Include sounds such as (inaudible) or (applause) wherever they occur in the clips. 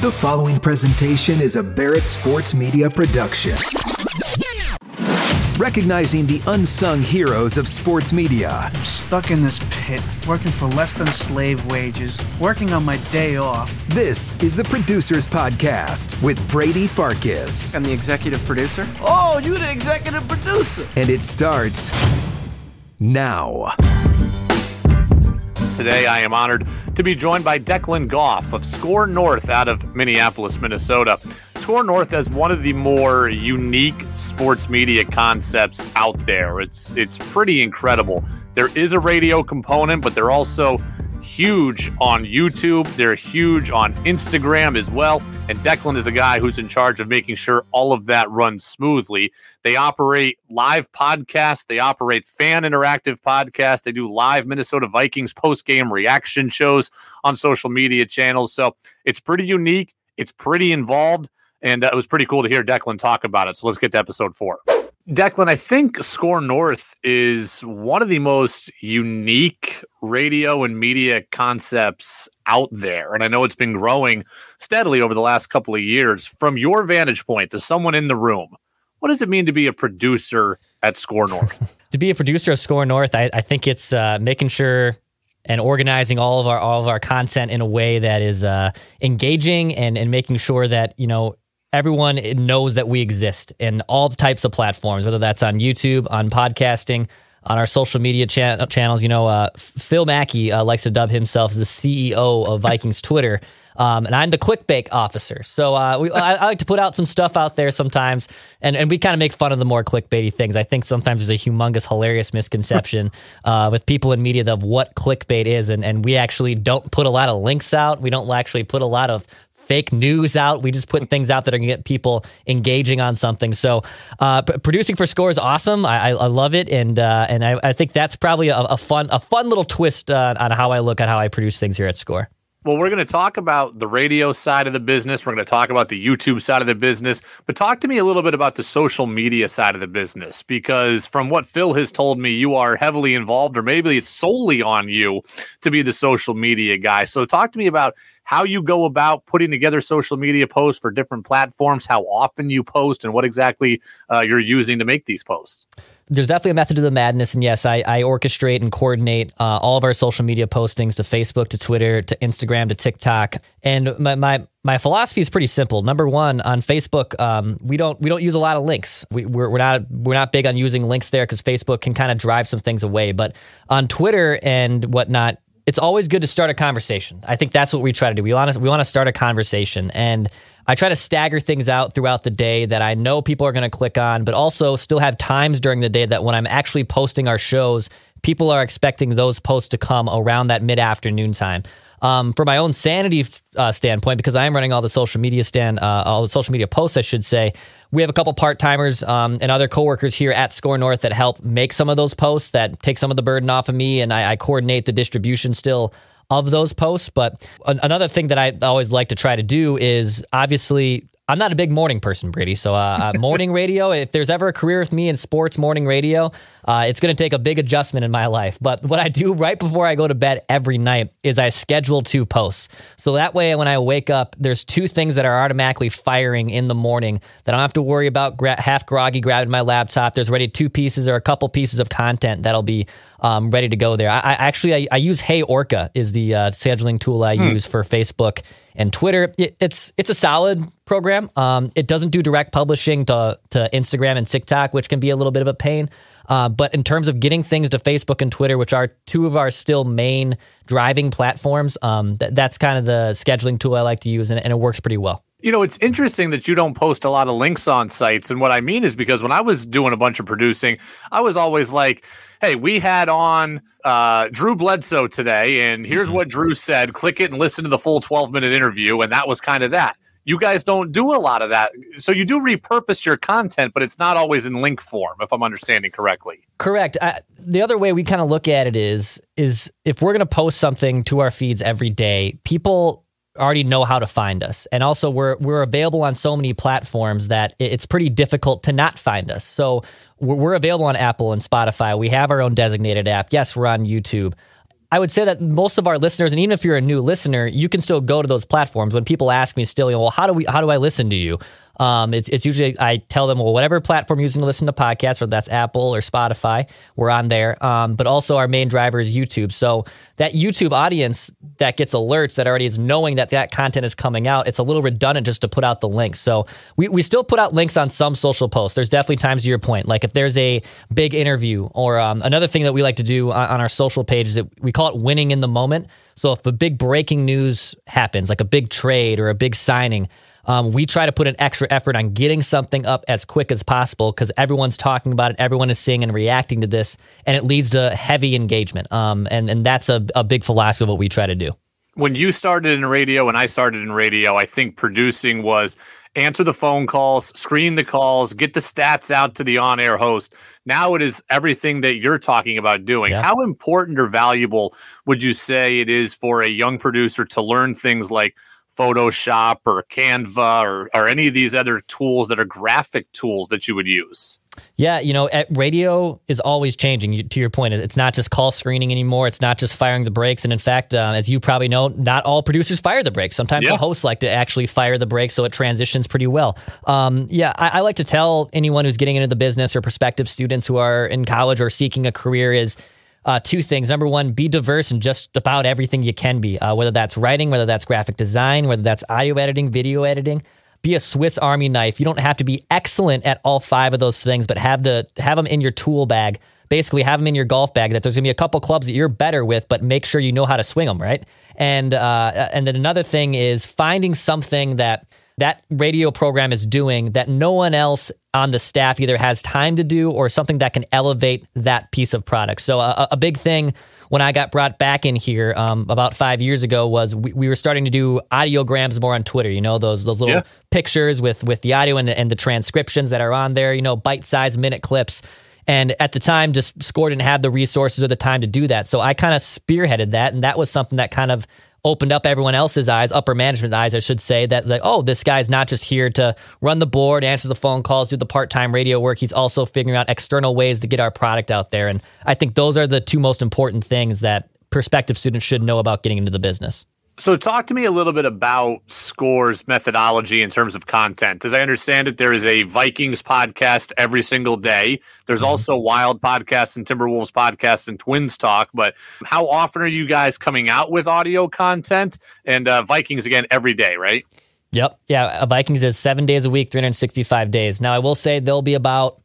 The following presentation is a Barrett Sports Media production. Recognizing the unsung heroes of sports media. I'm stuck in this pit, working for less than slave wages, working on my day off. This is the Producers Podcast with Brady Farkas. I'm the executive producer. Oh, you're the executive producer. And it starts now. Today, I am honored to be joined by Declan Goff of Skor North out of Minneapolis, Minnesota. Skor North has one of the more unique sports media concepts out there. It's it's pretty incredible. There is a radio component, but they're also huge on YouTube. They're huge on Instagram as well. And Declan is a guy who's in charge of making sure all of that runs smoothly. They operate live podcasts, they operate fan interactive podcasts, they do live Minnesota Vikings post game reaction shows on social media channels. So it's pretty unique, it's pretty involved. And uh, it was pretty cool to hear Declan talk about it. So let's get to episode four. Declan, I think Skor North is one of the most unique radio and media concepts out there. And I know it's been growing steadily over the last couple of years. From your vantage point, to someone in the room, what does it mean to be a producer at Skor North? (laughs) to be a producer of Skor North, I, I think it's uh, making sure and organizing all of our all of our content in a way that is uh, engaging and and making sure that you know everyone knows that we exist in all types of platforms, whether that's on YouTube, on podcasting, on our social media cha- channels. You know, uh, Phil Mackey uh, likes to dub himself as the CEO of Vikings (laughs) Twitter. Um, and I'm the clickbait officer. So uh, we, I, I, like to put out some stuff out there sometimes, and, and we kind of make fun of the more clickbaity things. I think sometimes there's a humongous, hilarious misconception (laughs) uh, with people in media of what clickbait is, and, and we actually don't put a lot of links out. We don't actually put a lot of fake news out. We just put things out that are going to get people engaging on something. So, uh, producing for Skor is awesome. I, I, I love it, and uh, and I, I, think that's probably a, a, fun a fun little twist uh, on how I look at how I produce things here at Skor. Well, we're going to talk about the radio side of the business. We're going to talk about the YouTube side of the business, but talk to me a little bit about the social media side of the business because from what Phil has told me, you are heavily involved, or maybe it's solely on you to be the social media guy. So, talk to me about how you go about putting together social media posts for different platforms, how often you post, and what exactly uh, you're using to make these posts. There's definitely a method to the madness, and yes, I, I orchestrate and coordinate uh, all of our social media postings to Facebook, to Twitter, to Instagram, to TikTok. And my my, my philosophy is pretty simple. Number one, on Facebook, um, we don't we don't use a lot of links. We, we're, we're not we're not big on using links there because Facebook can kind of drive some things away. But on Twitter and whatnot, it's always good to start a conversation. I think that's what we try to do. We want to we want to start a conversation, and I try to stagger things out throughout the day that I know people are going to click on, but also still have times during the day that when I'm actually posting our shows, people are expecting those posts to come around that mid afternoon time um, for my own sanity uh, standpoint, because I am running all the social media stand, uh, all the social media posts, I should say. We have a couple part timers um, and other coworkers here at Skor North that help make some of those posts, that take some of the burden off of me, and I, I coordinate the distribution still of those posts. But another thing that I always like to try to do is obviously I'm not a big morning person, Brady. So, uh, uh, (laughs) morning radio, if there's ever a career with me in sports morning radio, uh, it's going to take a big adjustment in my life. But what I do right before I go to bed every night is I schedule two posts. So that way, when I wake up, there's two things that are automatically firing in the morning that I don't have to worry about gra- half groggy grabbing my laptop. There's already two pieces or a couple pieces of content that'll be um, ready to go there. I, I actually I, I, use Hey Orca is the uh, scheduling tool I hmm. use for Facebook and Twitter. It, it's it's a solid program. Um, it doesn't do direct publishing to to Instagram and TikTok, which can be a little bit of a pain. Uh, but in terms of getting things to Facebook and Twitter, which are two of our still main driving platforms, um, th- that's kind of the scheduling tool I like to use, and, and it works pretty well. You know, it's interesting that you don't post a lot of links on sites. And what I mean is because when I was doing a bunch of producing, I was always like, hey, we had on uh, Drew Bledsoe today, and here's mm-hmm. what Drew said. Click it and listen to the full 12 minute interview. And that was kind of that. You guys don't do a lot of that. So you do repurpose your content, but it's not always in link form, if I'm understanding correctly. Correct. I, the other way we kind of look at it is is if we're going to post something to our feeds every day, people already know how to find us. And also we're we're available on so many platforms that it's pretty difficult to not find us. So we're, we're available on Apple and Spotify. We have our own designated app. Yes, we're on YouTube. I would say that most of our listeners, and even if you're a new listener, you can still go to those platforms. When people ask me still, you know, well, how do we, how do I listen to you? Um, it's, it's usually I tell them, well, whatever platform you're using to listen to podcasts, whether that's Apple or Spotify, we're on there. Um, but also our main driver is YouTube. So that YouTube audience that gets alerts that already is knowing that that content is coming out, it's a little redundant just to put out the links. So we, we still put out links on some social posts. There's definitely times to your point, like if there's a big interview or um, another thing that we like to do on, on our social page is that we call it winning in the moment. So if a big breaking news happens, like a big trade or a big signing, um, we try to put an extra effort on getting something up as quick as possible because everyone's talking about it, everyone is seeing and reacting to this, and it leads to heavy engagement. Um, and and that's a, a big philosophy of what we try to do. When you started in radio, when I started in radio, I think producing was answer the phone calls, screen the calls, get the stats out to the on-air host. Now it is everything that you're talking about doing. Yeah. How important or valuable would you say it is for a young producer to learn things like Photoshop or Canva or, or any of these other tools that are graphic tools that you would use? Yeah, you know, at radio is always changing. to your point, it's not just call screening anymore. It's not just firing the breaks. And in fact, uh, as you probably know, not all producers fire the breaks. Sometimes yeah. the hosts like to actually fire the breaks, so it transitions pretty well. Um, yeah, I, I like to tell anyone who's getting into the business or prospective students who are in college or seeking a career is uh, two things. Number one, be diverse in just about everything you can be, uh, whether that's writing, whether that's graphic design, whether that's audio editing, video editing. Be a Swiss Army knife. You don't have to be excellent at all five of those things, but have the have them in your tool bag. Basically, have them in your golf bag. That there's gonna be a couple clubs that you're better with, but make sure you know how to swing them, right? And uh, and then another thing is finding something that that radio program is doing that no one else on the staff either has time to do or something that can elevate that piece of product. So, a, a big thing when I got brought back in here um, about five years ago was we, we, were starting to do audiograms more on Twitter. You know those those little yeah. pictures with with the audio and, and the transcriptions that are on there. You know, bite sized minute clips. And at the time, just Skor didn't have the resources or the time to do that. So I kind of spearheaded that, and that was something that kind of opened up everyone else's eyes, upper management eyes, I should say, that like, oh, this guy's not just here to run the board, answer the phone calls, do the part time radio work. He's also figuring out external ways to get our product out there. And I think those are the two most important things that prospective students should know about getting into the business. So, talk to me a little bit about Skor's methodology in terms of content. As I understand it, there is a Vikings podcast every single day. There's mm-hmm. also Wild podcasts and Timberwolves podcasts and Twins talk. But how often are you guys coming out with audio content? And uh, Vikings again every day, right? Yep. Yeah. Vikings is seven days a week, 365 days. Now, I will say there'll be about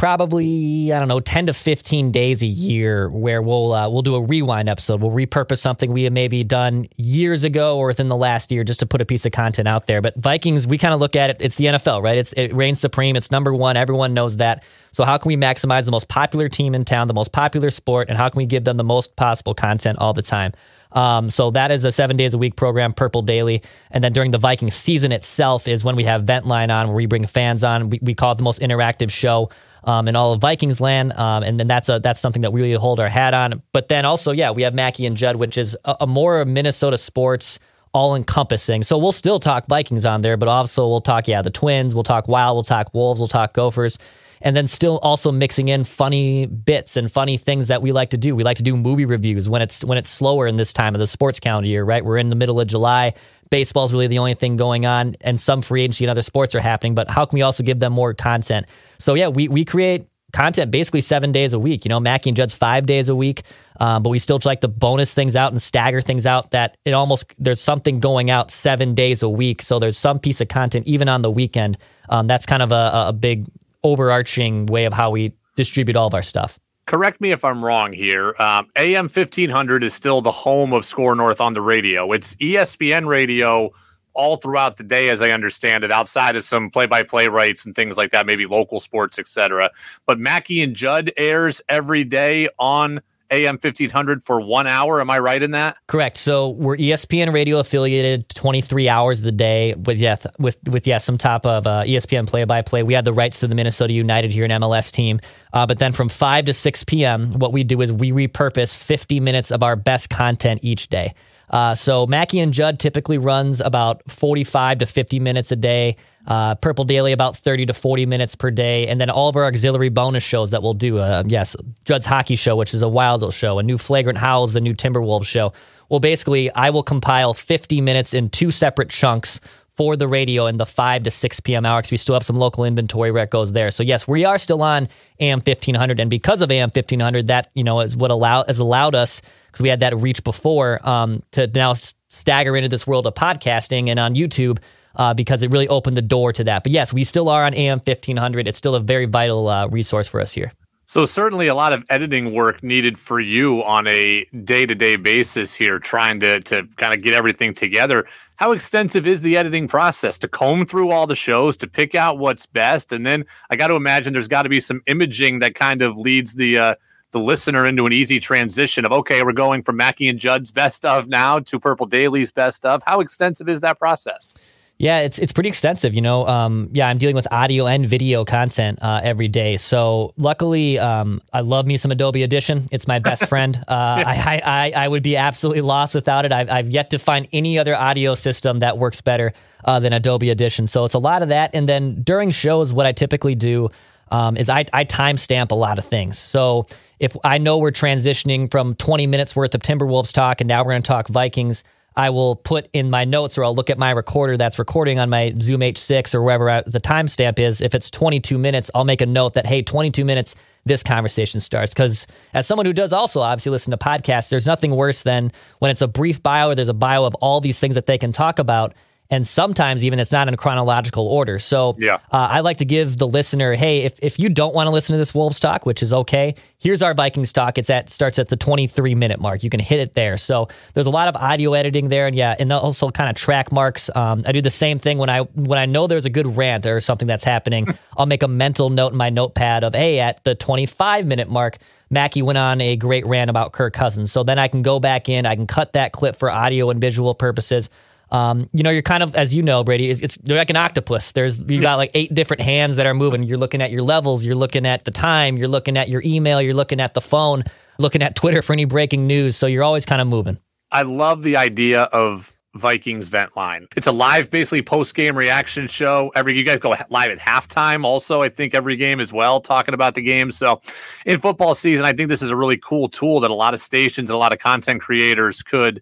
probably I don't know 10 to 15 days a year where we'll uh, we'll do a rewind episode. We'll repurpose something we have maybe done years ago or within the last year just to put a piece of content out there. But Vikings, we kind of look at it. It's the NFL, right? It's it reigns supreme. It's number one. Everyone knows that. So how can we maximize the most popular team in town, the most popular sport, and how can we give them the most possible content all the time? Um, so that is a seven days a week program, Purple Daily. And then during the Viking season itself is when we have Ventline on, where we bring fans on. We, we call it the most interactive show um, in all of Vikings land. Um, and then that's a that's something that we really hold our hat on. But then also, yeah, we have Mackey and Judd, which is a, a more Minnesota sports all encompassing. So we'll still talk Vikings on there, but also we'll talk, yeah, the Twins, we'll talk Wild, we'll talk Wolves, we'll talk Gophers. And then still also mixing in funny bits and funny things that we like to do. We like to do movie reviews when it's when it's slower in this time of the sports calendar year, right? We're in the middle of July baseball's really the only thing going on, and some free agency and other sports are happening. But how can we also give them more content? So yeah, we we create content basically seven days a week. You know, Mackey and Judd's five days a week, um, but we still like to bonus things out and stagger things out. That it almost there's something going out seven days a week. So there's some piece of content even on the weekend. Um, that's kind of a, a big overarching way of how we distribute all of our stuff correct me if I'm wrong here. Um, AM 1500 is still the home of Skor North on the radio. It's ESPN radio all throughout the day, as I understand it, outside of some play by play rights and things like that, maybe local sports, etc. But Mackey and Judd airs every day on AM 1500 for one hour. Am I right in that? Correct. So we're ESPN radio affiliated 23 hours of the day with, yeah, with, with yeah, some top of uh, ESPN play by play. We had the rights to the Minnesota United here, an MLS team. Uh, but then from 5 to 6 p.m., what we do is we repurpose 50 minutes of our best content each day. Uh, so Mackey and Judd typically runs about 45 to 50 minutes a day. Uh, Purple Daily about 30 to 40 minutes per day, and then all of our auxiliary bonus shows that we'll do. Uh, yes, Judd's Hockey Show, which is a Wild show, a new Flagrant Howls, the new Timberwolves show. Well, basically, I will compile 50 minutes in two separate chunks for the radio in the 5 to 6 p.m. hour because we still have some local inventory where it goes there. So yes, we are still on AM 1500, and because of AM 1500, that you know is what allow has allowed us because we had that reach before um, to now stagger into this world of podcasting and on YouTube. Uh, because it really opened the door to that. But yes, we still are on AM 1500. It's still a very vital uh, resource for us here. So certainly a lot of editing work needed for you on a day-to-day basis here, trying to to kind of get everything together. How extensive is the editing process to comb through all the shows to pick out what's best, and then I got to imagine there's got to be some imaging that kind of leads the uh, the listener into an easy transition of okay, we're going from Mackey and Judd's best of now to Purple Daily's best of. How extensive is that process? Yeah, it's it's pretty extensive. You know, um, yeah, I'm dealing with audio and video content uh, every day. So luckily, um, I love me some Adobe Audition. It's my best (laughs) friend. Uh, I, I, I would be absolutely lost without it. I've, I've yet to find any other audio system that works better uh, than Adobe Audition. So it's a lot of that. And then during shows, what I typically do um, is I, I timestamp a lot of things. So if I know we're transitioning from 20 minutes worth of Timberwolves talk and now we're going to talk Vikings. I will put in my notes or I'll look at my recorder that's recording on my Zoom H6 or wherever I, the timestamp is. If it's 22 minutes, I'll make a note that, hey, 22 minutes, this conversation starts. Because as someone who does also obviously listen to podcasts, there's nothing worse than when it's a brief bio or there's a bio of all these things that they can talk about and sometimes even it's not in chronological order. So yeah. uh, I like to give the listener, hey, if, if you don't want to listen to this Wolves talk, which is okay, here's our Vikings talk. It's at starts at the 23 minute mark. You can hit it there. So there's a lot of audio editing there, and yeah, and also kind of track marks. Um, I do the same thing when I when I know there's a good rant or something that's happening. (laughs) I'll make a mental note in my notepad of, hey, at the 25 minute mark. Mackey went on a great rant about Kirk Cousins. So then I can go back in, I can cut that clip for audio and visual purposes. Um, you know, you're kind of, as you know, Brady, it's, it's they're like an octopus. There's you got like eight different hands that are moving. You're looking at your levels, you're looking at the time, you're looking at your email, you're looking at the phone, looking at Twitter for any breaking news. So you're always kind of moving. I love the idea of Vikings vent line. It's a live, basically post game reaction show. Every you guys go live at halftime. Also, I think every game as well, talking about the game. So, in football season, I think this is a really cool tool that a lot of stations and a lot of content creators could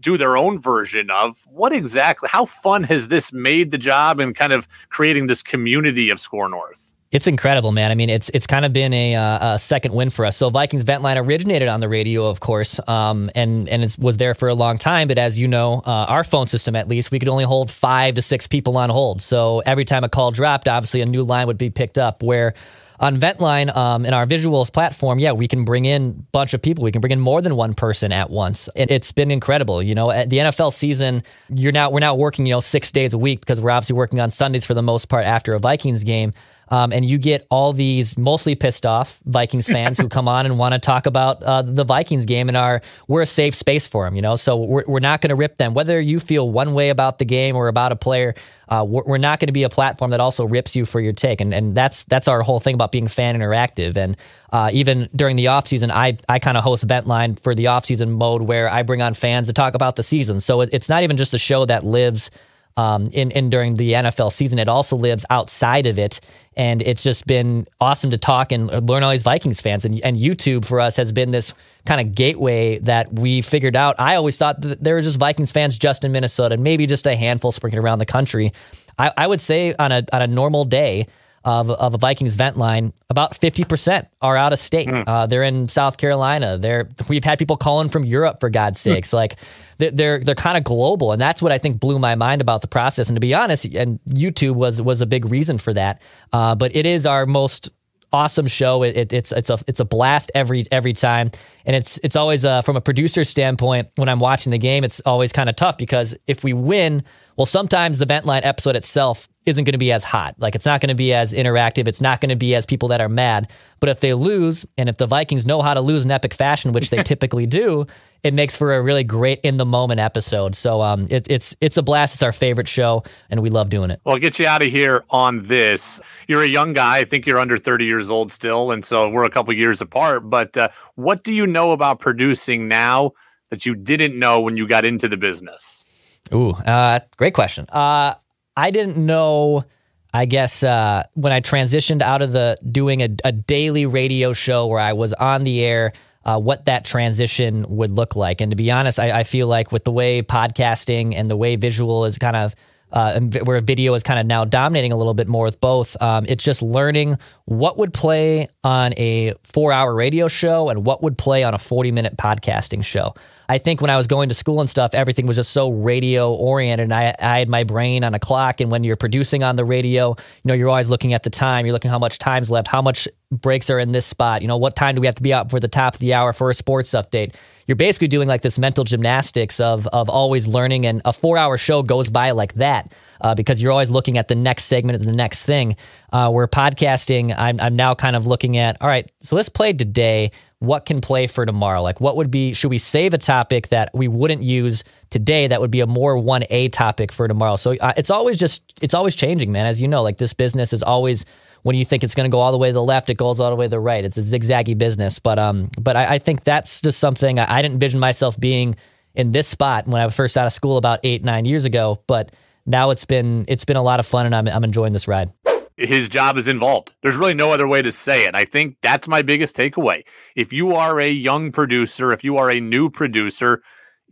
do their own version of. What exactly? How fun has this made the job and kind of creating this community of Skor North? It's incredible, man. I mean, it's it's kind of been a, uh, a second win for us. So Vikings Vent Line originated on the radio, of course, um, and and it was there for a long time. But as you know, uh, our phone system, at least, we could only hold five to six people on hold. So every time a call dropped, obviously a new line would be picked up. Where on Ventline um, in our visuals platform, yeah, we can bring in a bunch of people. We can bring in more than one person at once. And it's been incredible. You know, at the NFL season, you're now we're now working, you know, six days a week because we're obviously working on Sundays for the most part after a Vikings game. Um, and you get all these mostly pissed off Vikings (laughs) fans who come on and want to talk about uh, the Vikings game and are we're a safe space for them, you know. So we're we're not going to rip them. Whether you feel one way about the game or about a player, uh, we're, we're, not going to be a platform that also rips you for your take. And and that's that's our whole thing about being fan interactive. And uh, even during the offseason, I I kind of host Ventline for the offseason mode where I bring on fans to talk about the season. So it, it's not even just a show that lives um, in, in during the NFL season. It also lives outside of it, and it's just been awesome to talk and learn all these Vikings fans. And, and YouTube for us has been this kind of gateway that we figured out. I always thought that there were just Vikings fans just in Minnesota, and maybe just a handful sprinkled around the country. I, I would say on a on a normal day of, of a Vikings vent line, about 50% are out of state. Mm. Uh, they're in South Carolina. They're, we've had people calling from Europe for God's hmm. sakes. like they're, they're, they're kind of global. And that's what I think blew my mind about the process. And to be honest, and YouTube was, was a big reason for that. Uh, but it is our most awesome show. It, it, it's, it's a, it's a blast every, every time. And it's, it's always, uh, from a producer standpoint, when I'm watching the game, it's always kind of tough because if we win, well, sometimes the vent line episode itself isn't going to be as hot. Like it's not going to be as interactive. It's not going to be as people that are mad. But if they lose, and if the Vikings know how to lose in epic fashion, which they (laughs) typically do, it makes for a really great in the moment episode. So um, it, it's it's a blast. It's our favorite show, and we love doing it. Well, I'll get you out of here on this. You're a young guy. I think you're under 30 years old still, and so we're a couple years apart. But uh, what do you know about producing now? that you didn't know when you got into the business? Ooh, uh, great question. Uh, I didn't know. I guess uh, when I transitioned out of the doing a, a, daily radio show where I was on the air, uh, what that transition would look like. And to be honest, I, I, feel like with the way podcasting and the way visual is kind of uh, where video is kind of now dominating a little bit more with both. Um, it's just learning what would play on a four hour radio show and what would play on a 40 minute podcasting show. I think when I was going to school and stuff, everything was just so radio oriented. And I, I had my brain on a clock. And when you're producing on the radio, you know, you're always looking at the time. You're looking how much time's left, how much breaks are in this spot. You know, what time do we have to be out for the top of the hour for a sports update? You're basically doing like this mental gymnastics of of always learning. And a four hour show goes by like that uh, because you're always looking at the next segment the next thing. Uh, where podcasting, I'm I'm now kind of looking at. All right, so let's play today what can play for tomorrow? Like, what would be, should we save a topic that we wouldn't use today that would be a more 1A topic for tomorrow? So uh, it's always just, it's always changing, man. As you know, like this business is always, when you think it's going to go all the way to the left, it goes all the way to the right. It's a zigzaggy business. But, um, but I, I think that's just something I, I didn't envision myself being in this spot when I was first out of school about eight, nine years ago. But now it's been, it's been a lot of fun and I'm, I'm enjoying this ride his job is involved. There's really no other way to say it. I think that's my biggest takeaway. If you are a young producer, if you are a new producer,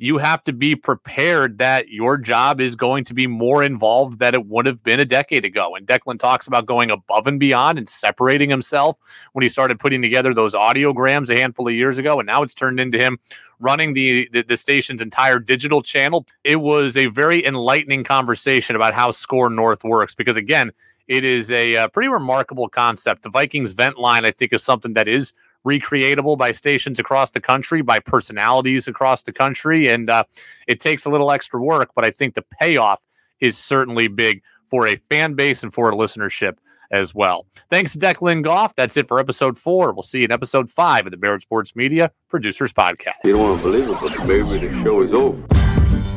you have to be prepared that your job is going to be more involved than it would have been a decade ago. And Declan talks about going above and beyond and separating himself when he started putting together those audiograms a handful of years ago. And now it's turned into him running the, the, the station's entire digital channel. It was a very enlightening conversation about how Skor North works because, again, it is a, a uh, pretty remarkable concept. The Vikings vent line, I think, is something that is recreatable by stations across the country, by personalities across the country. And uh, it takes a little extra work, but I think the payoff is certainly big for a fan base and for a listenership as well. Thanks, Declan Goff. That's it for episode four. We'll see you in episode five of the Barrett Sports Media Producers Podcast. You don't want to believe it, but maybe the show is over.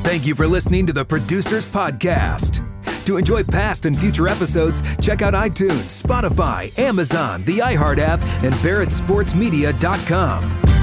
Thank you for listening to the Producers Podcast. To enjoy past and future episodes, check out iTunes, Spotify, Amazon, the iHeart app, and BarrettSportsMedia.com.